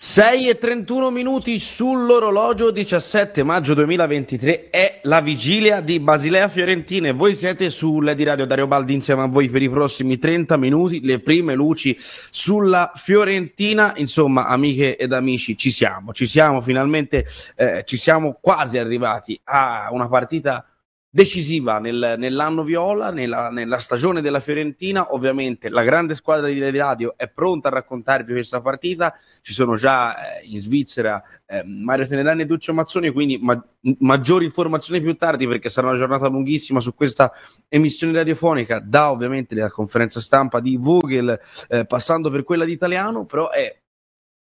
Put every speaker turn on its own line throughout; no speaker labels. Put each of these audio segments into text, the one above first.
6 e 31 minuti sull'orologio 17 maggio 2023 è la vigilia di Basilea Fiorentina. E voi siete sulle di Radio Dario Baldi insieme a voi per i prossimi 30 minuti le prime luci sulla Fiorentina. Insomma amiche ed amici ci siamo ci siamo finalmente eh, ci siamo quasi arrivati a una partita decisiva nel, nell'anno viola, nella, nella, stagione della Fiorentina. Ovviamente la grande squadra di Radio è pronta a raccontarvi questa partita. Ci sono già eh, in Svizzera eh, Mario Tenerani e Duccio Mazzoni, quindi ma- maggiori informazioni più tardi perché sarà una giornata lunghissima su questa emissione radiofonica, da ovviamente la conferenza stampa di Vogel, eh, passando per quella di Italiano, però è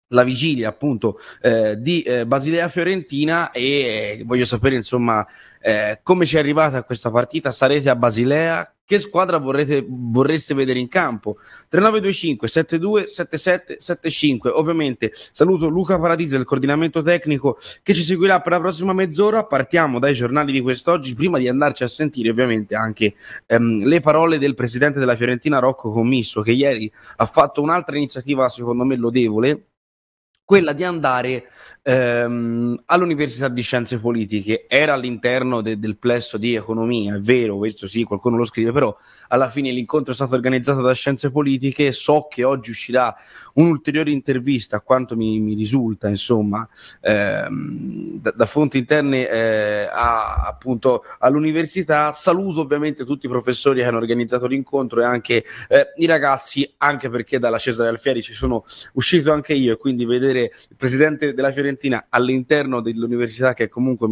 la vigilia appunto eh, di eh, Basilea Fiorentina e eh, voglio sapere insomma eh, come ci è arrivata a questa partita? Sarete a Basilea? Che squadra vorrete, vorreste vedere in campo? 3925 72 77 75 ovviamente saluto Luca Paradisi del coordinamento tecnico che ci seguirà per la prossima mezz'ora. Partiamo dai giornali di quest'oggi. Prima di andarci a sentire ovviamente anche ehm, le parole del presidente della Fiorentina Rocco Commisso che ieri ha fatto un'altra iniziativa secondo me lodevole quella di andare ehm, all'Università di Scienze Politiche. Era all'interno de- del plesso di economia, è vero, questo sì, qualcuno lo scrive, però alla fine l'incontro è stato organizzato da Scienze Politiche. So che oggi uscirà un'ulteriore intervista, a quanto mi, mi risulta, insomma, ehm, da, da, fonti interne eh, a, appunto all'università. Saluto ovviamente tutti i professori che hanno organizzato l'incontro e anche eh, i ragazzi, anche perché dalla Cesare Alfieri ci sono uscito anche io e quindi vedere vedere il presidente della Fiorentina all'interno dell'università che comunque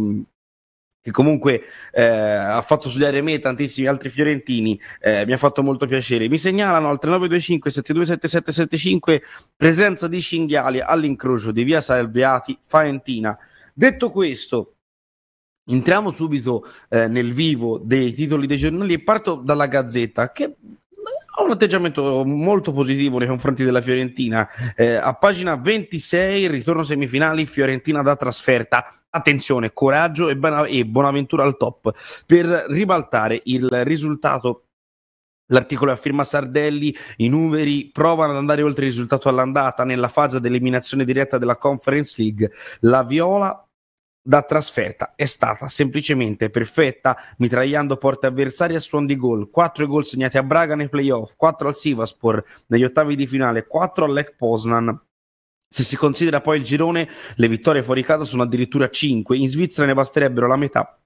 che comunque eh, ha fatto studiare me e tantissimi altri fiorentini, eh, mi ha fatto molto piacere. Mi segnalano al 3925 727775 presenza di cinghiali all'incrocio di via Salviati Faentina. Detto questo, entriamo subito eh, nel vivo dei titoli dei giornali e parto dalla Gazzetta che ha un atteggiamento molto positivo nei confronti della Fiorentina. Eh, a pagina 26, ritorno semifinali, Fiorentina da trasferta. Attenzione, coraggio e, buona, e Bonaventura al top per ribaltare il risultato L'articolo affirma Sardelli, i numeri provano ad andare oltre il risultato all'andata nella fase dell'eliminazione diretta della Conference League. La Viola da trasferta è stata semplicemente perfetta, mitragliando porte avversarie a suon di gol. 4 gol segnati a Braga nei playoff, 4 al Sivaspor negli ottavi di finale, 4 all'Ek Poznan. Se si considera poi il girone, le vittorie fuori casa sono addirittura 5. In Svizzera ne basterebbero la metà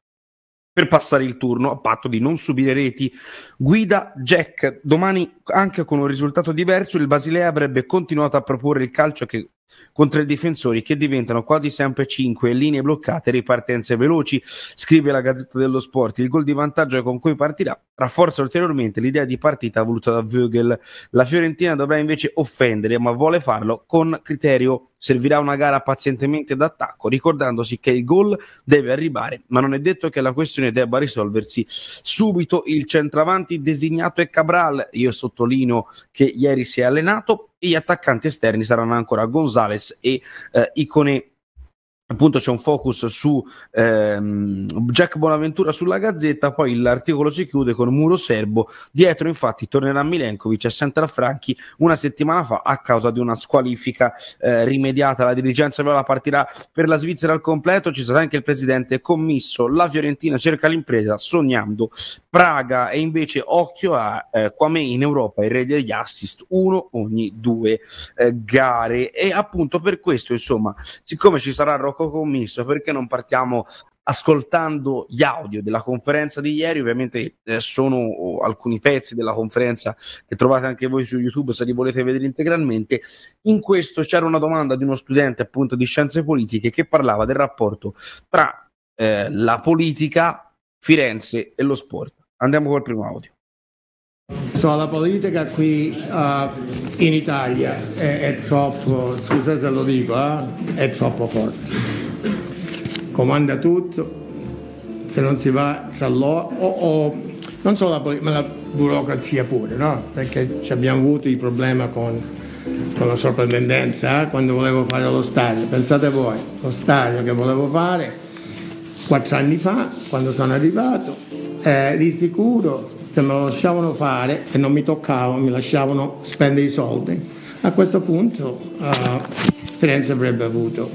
per passare il turno a patto di non subire reti. Guida Jack, domani anche con un risultato diverso il Basilea avrebbe continuato a proporre il calcio che contro i difensori che diventano quasi sempre 5 linee bloccate ripartenze veloci, scrive la Gazzetta dello Sport. Il gol di vantaggio con cui partirà rafforza ulteriormente l'idea di partita voluta da Vögel. La Fiorentina dovrà invece offendere, ma vuole farlo con criterio. Servirà una gara pazientemente d'attacco, ricordandosi che il gol deve arrivare, ma non è detto che la questione debba risolversi subito. Il centravanti designato è Cabral. Io sottolineo che ieri si è allenato e gli attaccanti esterni saranno ancora Gonzales e eh, Icone appunto c'è un focus su ehm, Jack Bonaventura sulla Gazzetta, poi l'articolo si chiude con Muro Serbo, dietro infatti tornerà Milenkovic a Franchi una settimana fa a causa di una squalifica eh, rimediata, la dirigenza viola partirà per la Svizzera al completo, ci sarà anche il presidente commisso, la Fiorentina cerca l'impresa sognando Praga. E invece occhio a eh, Quame in Europa, il re degli assist, uno ogni due eh, gare. E appunto per questo insomma, siccome ci sarà Rocco poco commisso, perché non partiamo ascoltando gli audio della conferenza di ieri? Ovviamente eh, sono alcuni pezzi della conferenza che trovate anche voi su YouTube se li volete vedere integralmente. In questo c'era una domanda di uno studente appunto di scienze politiche che parlava del rapporto tra eh, la politica, Firenze e lo sport. Andiamo col primo audio.
So, la politica qui uh, in Italia è, è, troppo, scusate se lo dico, eh, è troppo forte. Comanda tutto, se non si va tra loro, o, o non solo la politica, ma la burocrazia pure, no? Perché abbiamo avuto il problema con, con la soprintendenza eh? quando volevo fare lo stadio. Pensate voi, lo stadio che volevo fare quattro anni fa, quando sono arrivato, eh, di sicuro se me lo lasciavano fare e non mi toccava, mi lasciavano spendere i soldi. A questo punto uh, Firenze avrebbe avuto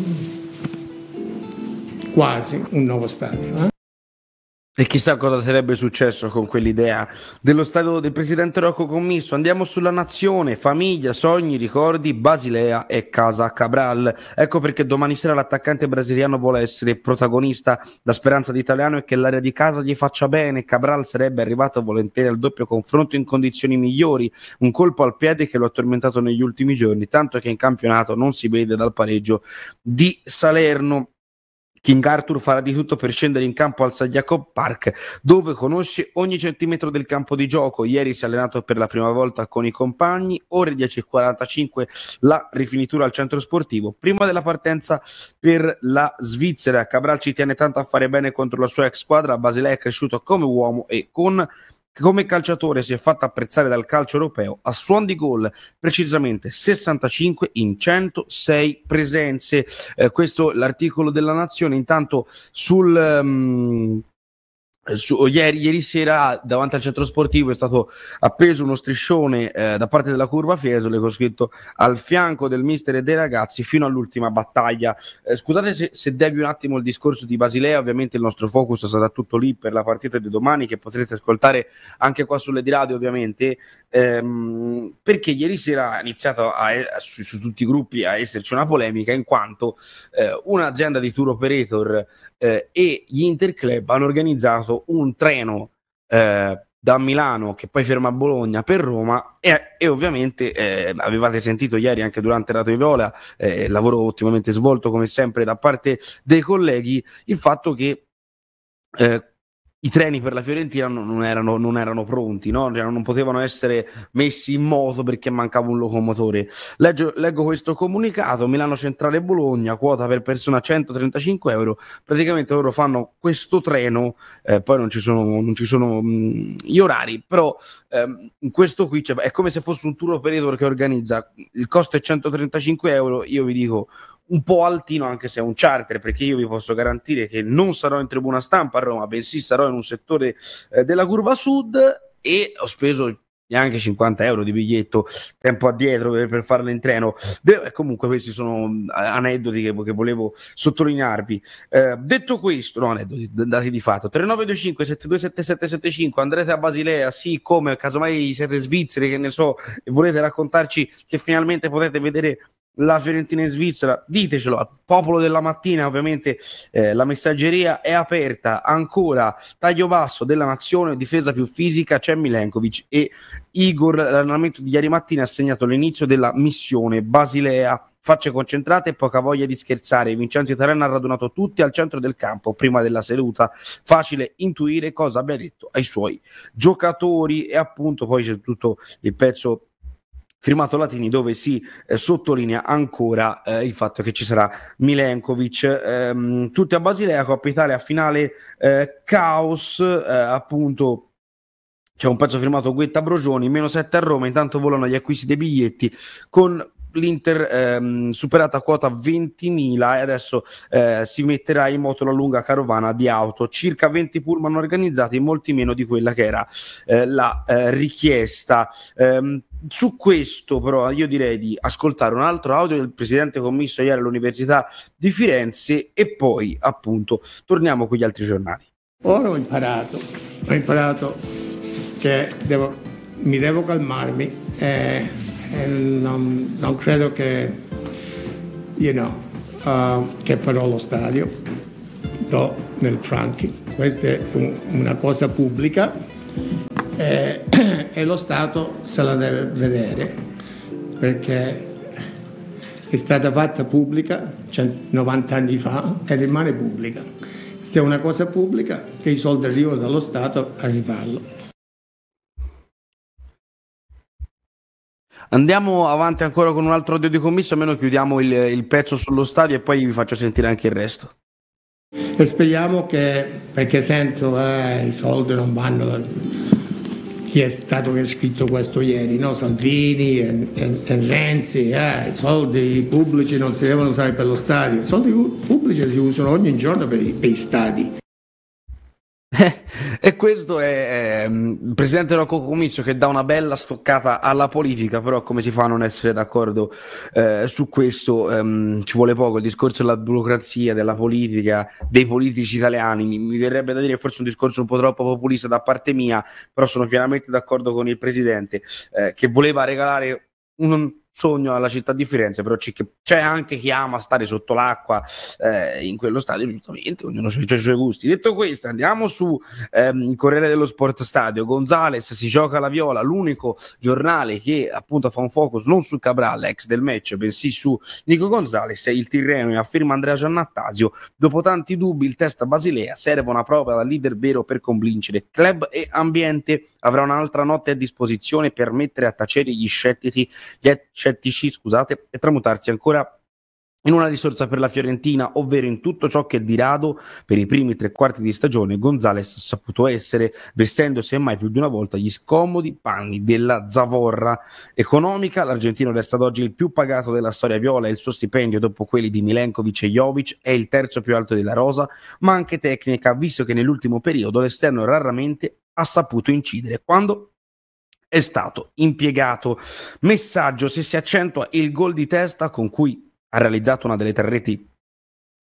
quasi un nuovo stadio. Eh?
E chissà cosa sarebbe successo con quell'idea dello stato del presidente Rocco Commisso. Andiamo sulla nazione, famiglia, sogni, ricordi, Basilea e Casa Cabral. Ecco perché domani sera l'attaccante brasiliano vuole essere protagonista. La speranza di italiano è che l'area di casa gli faccia bene. Cabral sarebbe arrivato volentieri al doppio confronto in condizioni migliori. Un colpo al piede che lo ha tormentato negli ultimi giorni, tanto che in campionato non si vede dal pareggio di Salerno. King Arthur farà di tutto per scendere in campo al. Jacob Park, dove conosce ogni centimetro del campo di gioco. Ieri si è allenato per la prima volta con i compagni, ore 10.45 la rifinitura al centro sportivo. Prima della partenza per la Svizzera, Cabral ci tiene tanto a fare bene contro la sua ex squadra. Basilea è cresciuto come uomo e con come calciatore si è fatto apprezzare dal calcio europeo a suon di gol, precisamente 65 in 106 presenze. Eh, questo l'articolo della Nazione. Intanto sul um, su, ieri, ieri, sera davanti al centro sportivo è stato appeso uno striscione eh, da parte della curva Fiesole con scritto al fianco del mister e dei ragazzi fino all'ultima battaglia. Eh, scusate se, se devi un attimo il discorso di Basilea, ovviamente il nostro focus sarà tutto lì per la partita di domani che potrete ascoltare anche qua sulle di ovviamente, ehm, perché ieri sera ha iniziato a, a, su, su, tutti i gruppi a esserci una polemica in quanto eh, un'azienda di tour operator eh, e gli Interclub hanno organizzato un treno eh, da Milano che poi ferma a Bologna per Roma e, e ovviamente eh, avevate sentito ieri anche durante la Viola eh, lavoro ottimamente svolto come sempre da parte dei colleghi il fatto che eh, i treni per la Fiorentina non erano, non erano pronti, no? cioè, non potevano essere messi in moto perché mancava un locomotore. Leggo, leggo, questo comunicato: Milano Centrale Bologna, quota per persona 135 euro. Praticamente loro fanno questo treno, eh, poi non ci sono, non ci sono mh, mm, gli orari, però ehm, questo qui cioè, è come se fosse un tour operator che organizza. Il costo è 135 euro. Io vi dico un po' altino anche se è un charter perché io vi posso garantire che non sarò in tribuna stampa a Roma bensì sarò in un settore eh, della curva sud e ho speso neanche 50 euro di biglietto tempo addietro per, per farlo in treno. De- comunque, questi sono mm, aneddoti che, che volevo sottolinearvi. Eh, detto questo, no, aneddoti dati di fatto 3925 727775 andrete a Basilea. Sì, come casomai siete svizzeri, che ne so, e volete raccontarci che finalmente potete vedere la Fiorentina in Svizzera, ditecelo al popolo della mattina, ovviamente eh, la messaggeria è aperta, ancora. Taglio basso della nazione, difesa più fisica, c'è Milenkovic e Igor, l'allenamento di ieri mattina ha segnato l'inizio della missione Basilea, facce concentrate e poca voglia di scherzare, Vincenzo Terena ha radunato tutti al centro del campo prima della seduta, facile intuire cosa abbia detto ai suoi giocatori. E appunto poi c'è tutto il pezzo firmato Latini dove si eh, sottolinea ancora eh, il fatto che ci sarà Milenkovic. Ehm, tutti a Basilea Coppa Italia finale eh, caos eh, appunto c'è un pezzo firmato Guetta Brogioni meno 7 a Roma intanto volano gli acquisti dei biglietti con l'Inter ehm, superata quota 20.000 e adesso eh, si metterà in moto la lunga carovana di auto, circa 20 pullman organizzati, molti meno di quella che era eh, la eh, richiesta. Ehm, su questo però io direi di ascoltare un altro audio del presidente commisso ieri all'Università di Firenze e poi appunto torniamo con gli altri giornali.
Ora ho imparato, ho imparato che devo, mi devo calmarmi e, e non, non, credo che, you know, uh, che farò lo stadio do nel Franchi. Questa è un, una cosa pubblica e, e lo Stato se la deve vedere perché è stata fatta pubblica 90 anni fa e rimane pubblica. Se è una cosa pubblica, che i soldi arrivano dallo Stato a rifarlo.
Andiamo avanti ancora con un altro audio di commisso, almeno chiudiamo il, il pezzo sullo stadio e poi vi faccio sentire anche il resto.
E speriamo che, perché sento eh, i soldi non vanno da chi è stato che ha scritto questo ieri, no? Salvini e, e, e Renzi, eh, i soldi pubblici non si devono usare per lo stadio, i soldi pubblici si usano ogni giorno per i, per i stadi.
e questo è, il presidente Rocco Commisso che dà una bella stoccata alla politica, però come si fa a non essere d'accordo eh, su questo? Ehm, ci vuole poco, il discorso della burocrazia, della politica, dei politici italiani, mi, mi verrebbe da dire forse un discorso un po' troppo populista da parte mia, però sono pienamente d'accordo con il presidente eh, che voleva regalare un sogno alla città di Firenze, però c'è anche chi ama stare sotto l'acqua eh, in quello stadio, giustamente, ognuno ha i suoi gusti. Detto questo, andiamo su ehm, Corriere dello Sport Stadio. Gonzales si gioca la viola, l'unico giornale che appunto fa un focus non su Cabral, ex del match, bensì su Nico Gonzales, il Tirreno e afferma Andrea Giannattasio. Dopo tanti dubbi, il test a Basilea serve una prova da leader vero per convincere club e ambiente avrà un'altra notte a disposizione per mettere a tacere gli scettici, gli scettici scusate, e tramutarsi ancora in una risorsa per la Fiorentina, ovvero in tutto ciò che di rado per i primi tre quarti di stagione Gonzales ha saputo essere, vestendo semmai più di una volta gli scomodi panni della zavorra economica. L'argentino resta ad oggi il più pagato della storia viola e il suo stipendio, dopo quelli di Milenkovic e Jovic, è il terzo più alto della rosa, ma anche tecnica, visto che nell'ultimo periodo l'esterno raramente ha saputo incidere quando è stato impiegato. Messaggio: se si accentua il gol di testa con cui ha realizzato una delle tre reti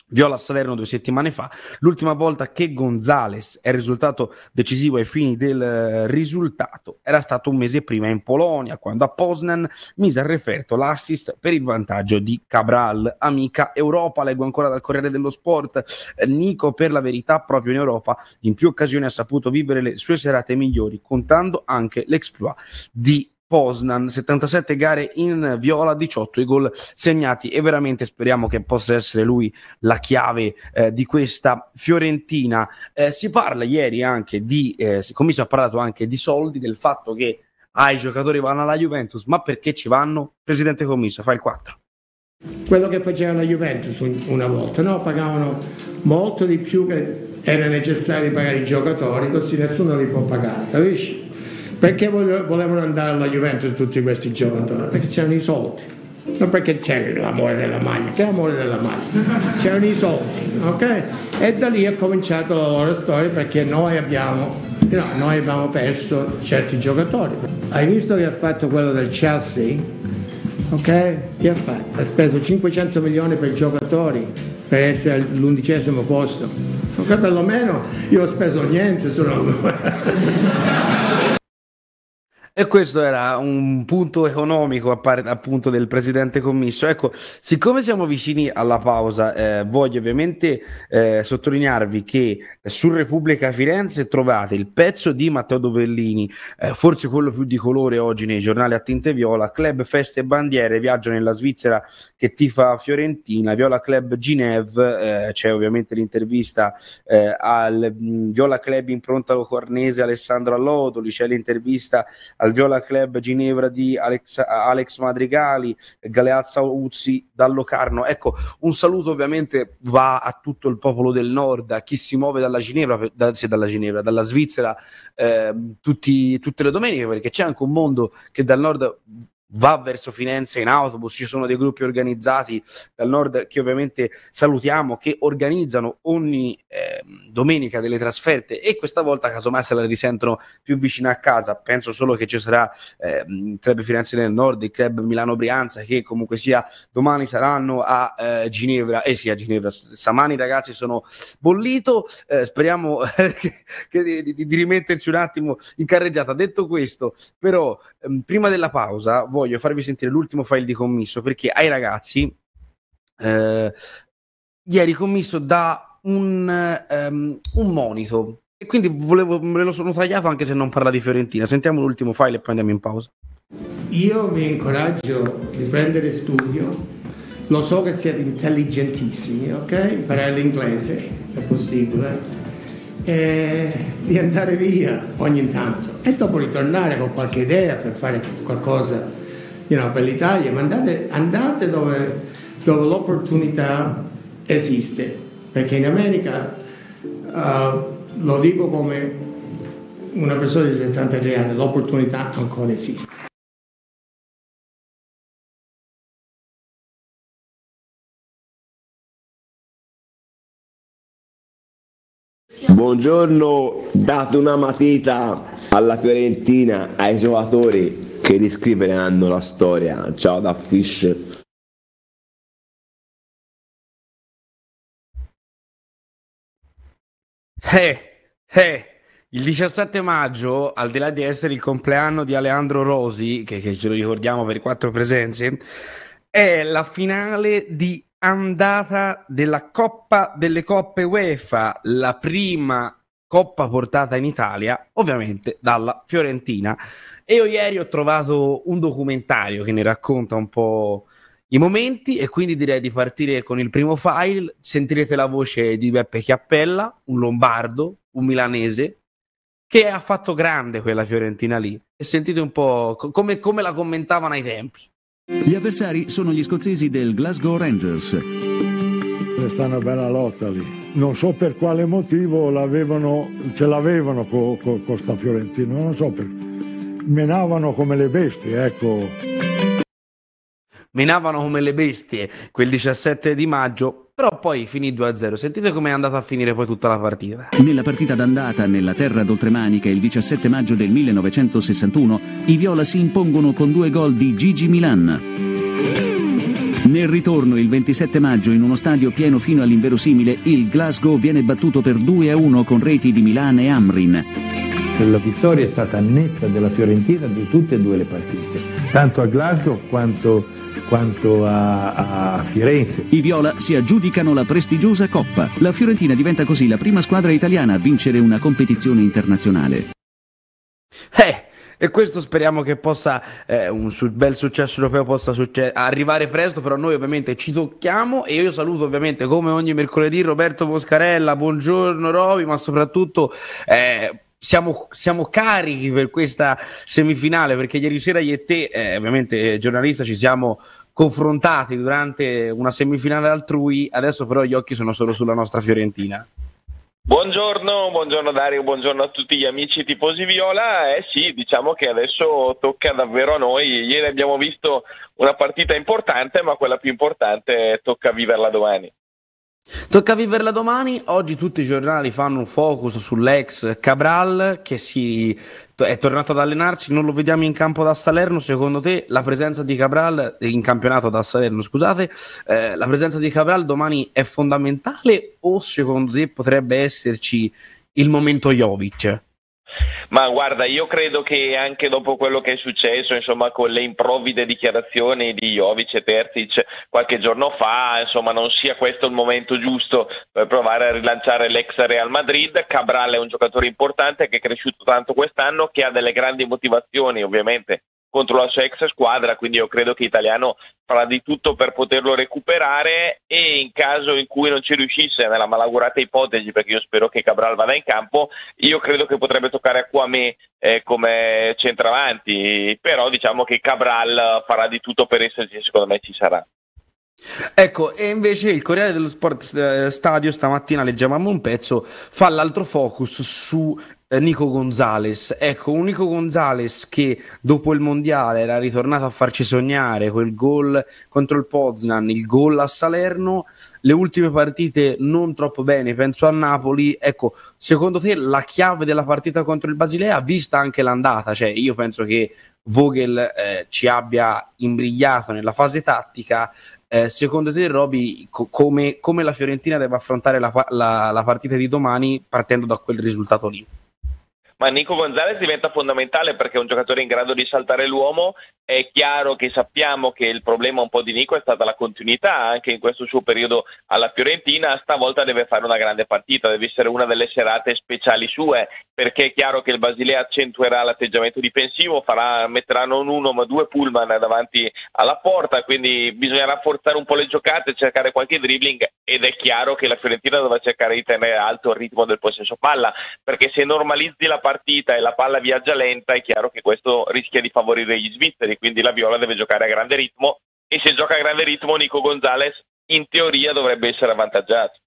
Viola Salerno due settimane fa, l'ultima volta che Gonzales è risultato decisivo ai fini del eh, risultato era stato un mese prima in Polonia, quando a Poznan mise a referto l'assist per il vantaggio di Cabral. Amica Europa, leggo ancora dal Corriere dello Sport, Nico per la verità proprio in Europa in più occasioni ha saputo vivere le sue serate migliori, contando anche l'exploit di Poznan, 77 gare in viola, 18 i gol segnati e veramente speriamo che possa essere lui la chiave eh, di questa Fiorentina. Eh, si parla ieri anche di, eh, Commisso ha parlato anche di soldi, del fatto che ah, i giocatori vanno alla Juventus, ma perché ci vanno? Presidente Commisso, fa il 4.
Quello che faceva la Juventus una volta, no? pagavano molto di più che era necessario pagare i giocatori, così nessuno li può pagare, capisci? Perché volevano andare alla Juventus tutti questi giocatori? Perché c'erano i soldi. Non perché c'era l'amore della maglia, che amore della maglia? C'erano i soldi, ok? E da lì è cominciato la loro storia perché noi abbiamo, no, noi abbiamo perso certi giocatori. Hai visto che ha fatto quello del Chelsea? Ok? Che ha fatto? Ha speso 500 milioni per i giocatori per essere all'undicesimo posto. Ok, perlomeno io ho speso niente, sono...
E questo era un punto economico appunto del presidente commisso. Ecco, siccome siamo vicini alla pausa, eh, voglio ovviamente eh, sottolinearvi che su Repubblica Firenze trovate il pezzo di Matteo Dovellini, eh, forse quello più di colore oggi nei giornali a tinte viola, Club Feste e Bandiere, viaggio nella Svizzera che tifa Fiorentina, Viola Club Ginevre, eh, c'è ovviamente l'intervista eh, al mh, mm, Viola Club impronta locornese Alessandro Allodoli, c'è l'intervista al Viola Club Ginevra di Alex, Alex Madrigali, Galeazza Uzzi da Locarno. Ecco, un saluto ovviamente va a tutto il popolo del nord, a chi si muove dalla Ginevra, da, sì, dalla, Ginevra dalla Svizzera, eh, tutti, tutte le domeniche, perché c'è anche un mondo che dal nord va verso Firenze in autobus, ci sono dei gruppi organizzati dal nord che ovviamente salutiamo, che organizzano ogni eh, domenica delle trasferte e questa volta casomai se la risentono più vicina a casa, penso solo che ci sarà eh, il club Firenze nel nord, il club Milano Brianza che comunque sia domani saranno a eh, Ginevra, eh sì a Ginevra, stamani ragazzi sono bollito, eh, speriamo che, che di, di, di, rimetterci un attimo in carreggiata, detto questo però ehm, prima della pausa voglio farvi sentire l'ultimo file di commisso perché ai ragazzi eh, ieri commisso da un, um, un monito e quindi volevo, me lo sono tagliato anche se non parla di Fiorentina. Sentiamo l'ultimo file e poi andiamo in pausa.
Io vi incoraggio di prendere studio, lo so che siete intelligentissimi, ok? Imparare l'inglese, se possibile, e di andare via ogni tanto e dopo ritornare con qualche idea per fare qualcosa you know, per l'Italia, ma andate, andate dove, dove, l'opportunità esiste, perché in America, uh, lo dico come una persona di 73 anni, l'opportunità ancora esiste.
Buongiorno, date una matita alla Fiorentina, ai giocatori che riscriveranno la storia. Ciao da Fish.
Eh, eh, il 17 maggio, al di là di essere il compleanno di Aleandro Rosi, che, che ce lo ricordiamo per quattro presenze, è la finale di andata della Coppa delle Coppe UEFA, la prima coppa portata in Italia, ovviamente dalla Fiorentina. E io ieri ho trovato un documentario che ne racconta un po' i momenti e quindi direi di partire con il primo file. Sentirete la voce di Beppe Chiappella, un lombardo, un milanese, che ha fatto grande quella Fiorentina lì. E sentite un po' come, come la commentavano ai tempi.
Gli avversari sono gli scozzesi del Glasgow Rangers.
Sta una bella lotta lì. Non so per quale motivo l'avevano, ce l'avevano con co, co sta Fiorentina, non so perché. Menavano come le bestie, ecco
menavano come le bestie quel 17 di maggio, però poi finì 2-0. Sentite com'è andata a finire poi tutta la partita.
Nella partita d'andata nella terra d'Oltremanica il 17 maggio del 1961, i Viola si impongono con due gol di Gigi Milan. Nel ritorno, il 27 maggio, in uno stadio pieno fino all'inverosimile, il Glasgow viene battuto per 2-1 con reti di Milan e Amrin.
La vittoria è stata netta della Fiorentina di tutte e due le partite, tanto a Glasgow quanto quanto a, a, Firenze.
I Viola si aggiudicano la prestigiosa Coppa. La Fiorentina diventa così la prima squadra italiana a vincere una competizione internazionale.
Eh, e questo speriamo che possa, eh, un su- bel successo europeo possa succe- arrivare presto, però noi ovviamente ci tocchiamo e io saluto ovviamente come ogni mercoledì Roberto Boscarella, buongiorno Roby, ma soprattutto... Eh, siamo, siamo, carichi per questa semifinale perché ieri sera io e te, eh, ovviamente giornalista, ci siamo confrontati durante una semifinale altrui, adesso però gli occhi sono solo sulla nostra Fiorentina.
Buongiorno, buongiorno Dario, buongiorno a tutti gli amici tifosi Viola. Eh sì, diciamo che adesso tocca davvero a noi. Ieri abbiamo visto una partita importante, ma quella più importante tocca viverla domani.
Tocca viverla domani. Oggi tutti i giornali fanno un focus sull'ex Cabral che si è tornato ad allenarsi. Non lo vediamo in campo da Salerno. Secondo te la presenza di Cabral in campionato da Salerno, scusate, eh, la presenza di Cabral domani è fondamentale o secondo te potrebbe esserci il momento Jovic?
Ma guarda, io credo che anche dopo quello che è successo, insomma, con le improvvide dichiarazioni di Jovic e Terzic qualche giorno fa, insomma, non sia questo il momento giusto per provare a rilanciare l'ex Real Madrid. Cabral è un giocatore importante che è cresciuto tanto quest'anno, che ha delle grandi motivazioni, ovviamente contro la sua ex squadra, quindi io credo che Italiano farà di tutto per poterlo recuperare e in caso in cui non ci riuscisse, nella malaugurata ipotesi, perché io spero che Cabral vada in campo, io credo che potrebbe toccare a Quame eh, come centravanti, però diciamo che Cabral farà di tutto per esserci, secondo me ci sarà.
Ecco, e invece il Corriere dello Sport eh, Stadio stamattina leggevamo un pezzo, fa l'altro focus su Nico Gonzalez. Ecco, un Nico Gonzalez che dopo il mondiale era ritornato a farci sognare quel gol contro il Poznan, il gol a Salerno, le ultime partite non troppo bene, penso a Napoli. Ecco, secondo te la chiave della partita contro il Basilea, vista anche l'andata, cioè io penso che Vogel eh, ci abbia imbrigliato nella fase tattica, eh, secondo te, Roby, co- come, come, la Fiorentina deve affrontare la, la, la partita di domani partendo da quel risultato lì?
Ma Nico Gonzalez diventa fondamentale perché è un giocatore in grado di saltare l'uomo. È chiaro che sappiamo che il problema un po' di Nico è stata la continuità anche in questo suo periodo alla Fiorentina. Stavolta deve fare una grande partita, deve essere una delle serate speciali sue perché è chiaro che il Basilea accentuerà l'atteggiamento difensivo, farà, metterà non uno ma due pullman davanti alla porta, quindi bisognerà forzare un po' le giocate, cercare qualche dribbling ed è chiaro che la Fiorentina dovrà cercare di tenere alto il ritmo del possesso palla perché se normalizzi la partita e la palla viaggia lenta è chiaro che questo rischia di favorire gli svizzeri, quindi la Viola deve giocare a grande ritmo e se gioca a grande ritmo Nico Gonzalez in teoria dovrebbe essere avvantaggiato.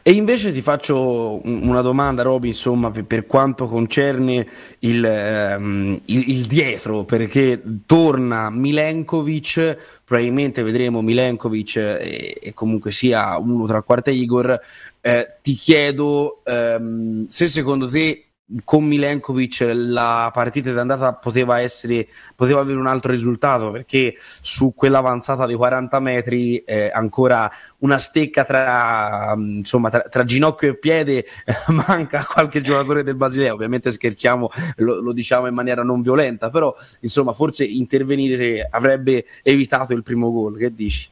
E invece ti faccio una domanda, Roby, insomma, per, per quanto concerne il, um, il, il, dietro, perché torna Milenkovic, probabilmente vedremo Milenkovic e, e comunque sia uno tra quarta Igor. Eh, ti chiedo um, se secondo te con Milenkovic la partita d'andata poteva essere poteva avere un altro risultato perché su quell'avanzata di 40 metri eh, ancora una stecca tra, insomma, tra, tra ginocchio e piede manca qualche giocatore del Basilea ovviamente scherziamo lo, lo, diciamo in maniera non violenta però insomma forse intervenire avrebbe evitato il primo gol che dici?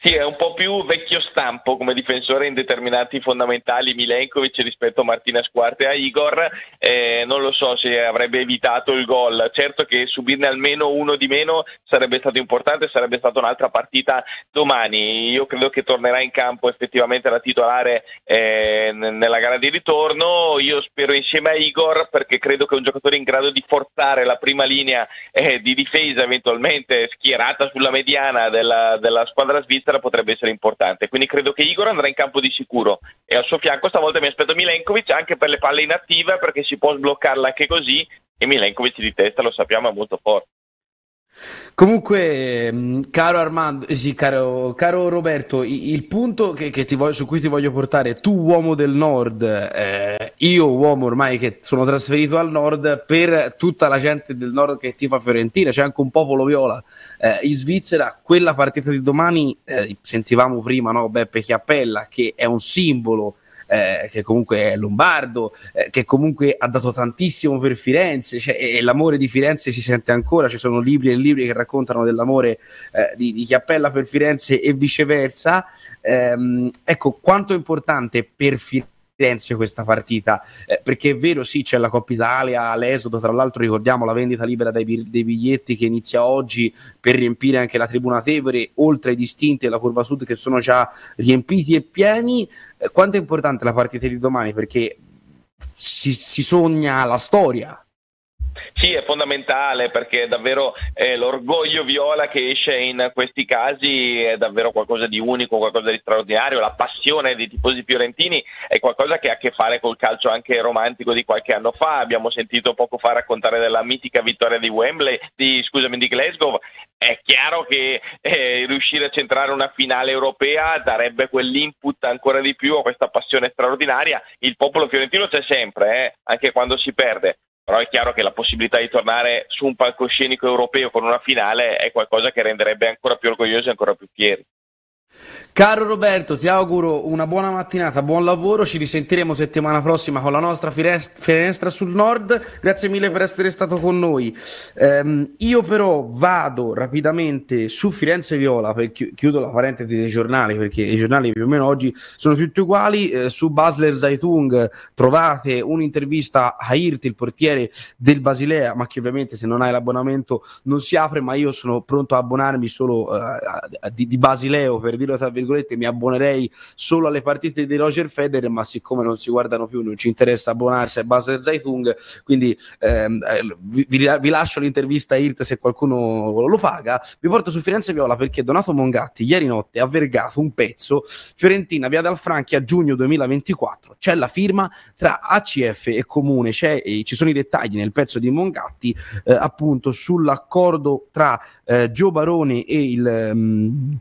Sì, è un po' più vecchio stampo come difensore in determinati fondamentali Milenkovic rispetto a Martina Squarte e a Igor, eh, non lo so se avrebbe evitato il gol, certo che subirne almeno uno di meno sarebbe stato importante, sarebbe stata un'altra partita domani, io credo che tornerà in campo effettivamente la titolare eh, nella gara di ritorno, io spero insieme a Igor perché credo che un giocatore in grado di forzare la prima linea eh, di difesa eventualmente schierata sulla mediana della, della squadra svizzera Svizzera potrebbe essere importante. Quindi credo che Igor andrà in campo di sicuro e al suo fianco stavolta mi aspetto Milenkovic anche per le palle inattive perché si può sbloccarla anche così e Milenkovic di testa lo sappiamo è molto forte.
Comunque, mm, caro Armando, eh, sì, caro, caro Roberto, il punto che, che voglio, su cui ti voglio portare, tu uomo del nord, eh, io uomo ormai che sono trasferito al nord, per tutta la gente del nord che tifa Fiorentina, c'è anche un popolo viola eh, in Svizzera, quella partita di domani, eh, sentivamo prima no, Beppe Chiappella, che è un simbolo eh, che comunque è lombardo, eh, che comunque ha dato tantissimo per Firenze, cioè, e l'amore di Firenze si sente ancora, ci sono libri e libri che raccontano dell'amore eh, di, di, chi appella per Firenze e viceversa. Ehm, ecco, quanto è importante per Firenze Firenze questa partita, eh, perché è vero, sì, c'è la Coppa Italia, l'esodo, tra l'altro ricordiamo la vendita libera dei, dei, biglietti che inizia oggi per riempire anche la tribuna Tevere, oltre ai distinti e la curva sud che sono già riempiti e pieni. Eh, quanto è importante la partita di domani? Perché si, si sogna la storia
sì, è fondamentale perché davvero eh, l'orgoglio viola che esce in questi casi è davvero qualcosa di unico, qualcosa di straordinario. La passione dei tifosi fiorentini è qualcosa che ha a che fare col calcio anche romantico di qualche anno fa. Abbiamo sentito poco fa raccontare della mitica vittoria di Wembley, di, scusami, di Glasgow. È chiaro che eh, riuscire a centrare una finale europea darebbe quell'input ancora di più a questa passione straordinaria. Il popolo fiorentino c'è sempre, eh, anche quando si perde però è chiaro che la possibilità di tornare su un palcoscenico europeo con una finale è qualcosa che renderebbe ancora più orgogliosi e ancora più fieri.
Caro Roberto, ti auguro una buona mattinata, buon lavoro, ci risentiremo settimana prossima con la nostra finestra sul nord, grazie mille per essere stato con noi. Um, io però vado rapidamente su Firenze Viola, per chi- chiudo la parentesi dei giornali perché i giornali più o meno oggi sono tutti uguali, eh, su Basler Zaitung trovate un'intervista a Hirt, il portiere del Basilea, ma che ovviamente se non hai l'abbonamento non si apre, ma io sono pronto a abbonarmi solo uh, di, di Basileo per dirlo tra virgolette, mi abbonerei solo alle partite di Roger Federer, ma siccome non si guardano più, non ci interessa abbonarsi a Basel Zeitung, quindi ehm, eh, vi, vi, lascio l'intervista a IRT se qualcuno lo paga. Vi porto su Firenze Viola perché Donato Mongatti ieri notte ha vergato un pezzo Fiorentina via dal Franchi a giugno 2024. C'è la firma tra ACF e Comune, e ci sono i dettagli nel pezzo di Mongatti eh, appunto sull'accordo tra eh, Gio Barone e il... Um,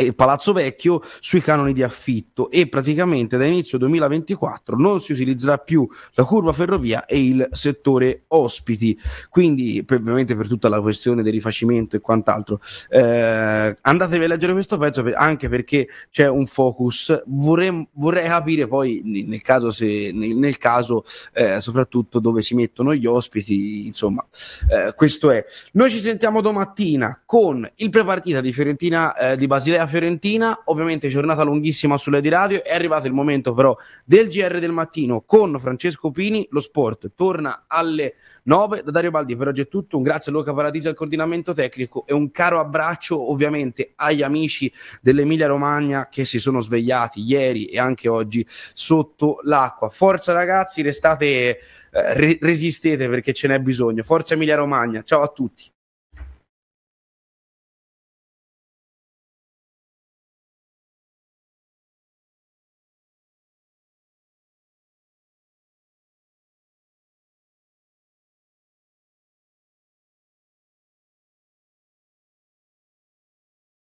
il Palazzo Vecchio sui canoni di affitto e praticamente da inizio 2024 non si utilizzerà più la curva ferrovia e il settore ospiti. Quindi per, ovviamente per tutta la questione del rifacimento e quant'altro eh, andatevi a leggere questo pezzo per, anche perché c'è un focus. Vorrei, vorrei capire poi nel caso, se, nel, nel caso eh, soprattutto dove si mettono gli ospiti insomma eh, questo è. Noi ci sentiamo domattina con il prepartita di Fiorentina eh, di Basilea Italia Fiorentina, ovviamente giornata lunghissima sulle di radio, è arrivato il momento però del GR del mattino con Francesco Pini, lo sport torna alle 9 da Dario Baldi, per oggi è tutto, un grazie a Luca Paradisi al coordinamento tecnico. E un caro abbraccio ovviamente agli amici dell'Emilia Romagna che si sono svegliati ieri e anche oggi sotto l'acqua. Forza ragazzi, restate, eh, re- resistete perché ce n'è bisogno. Forza Emilia Romagna, ciao a tutti.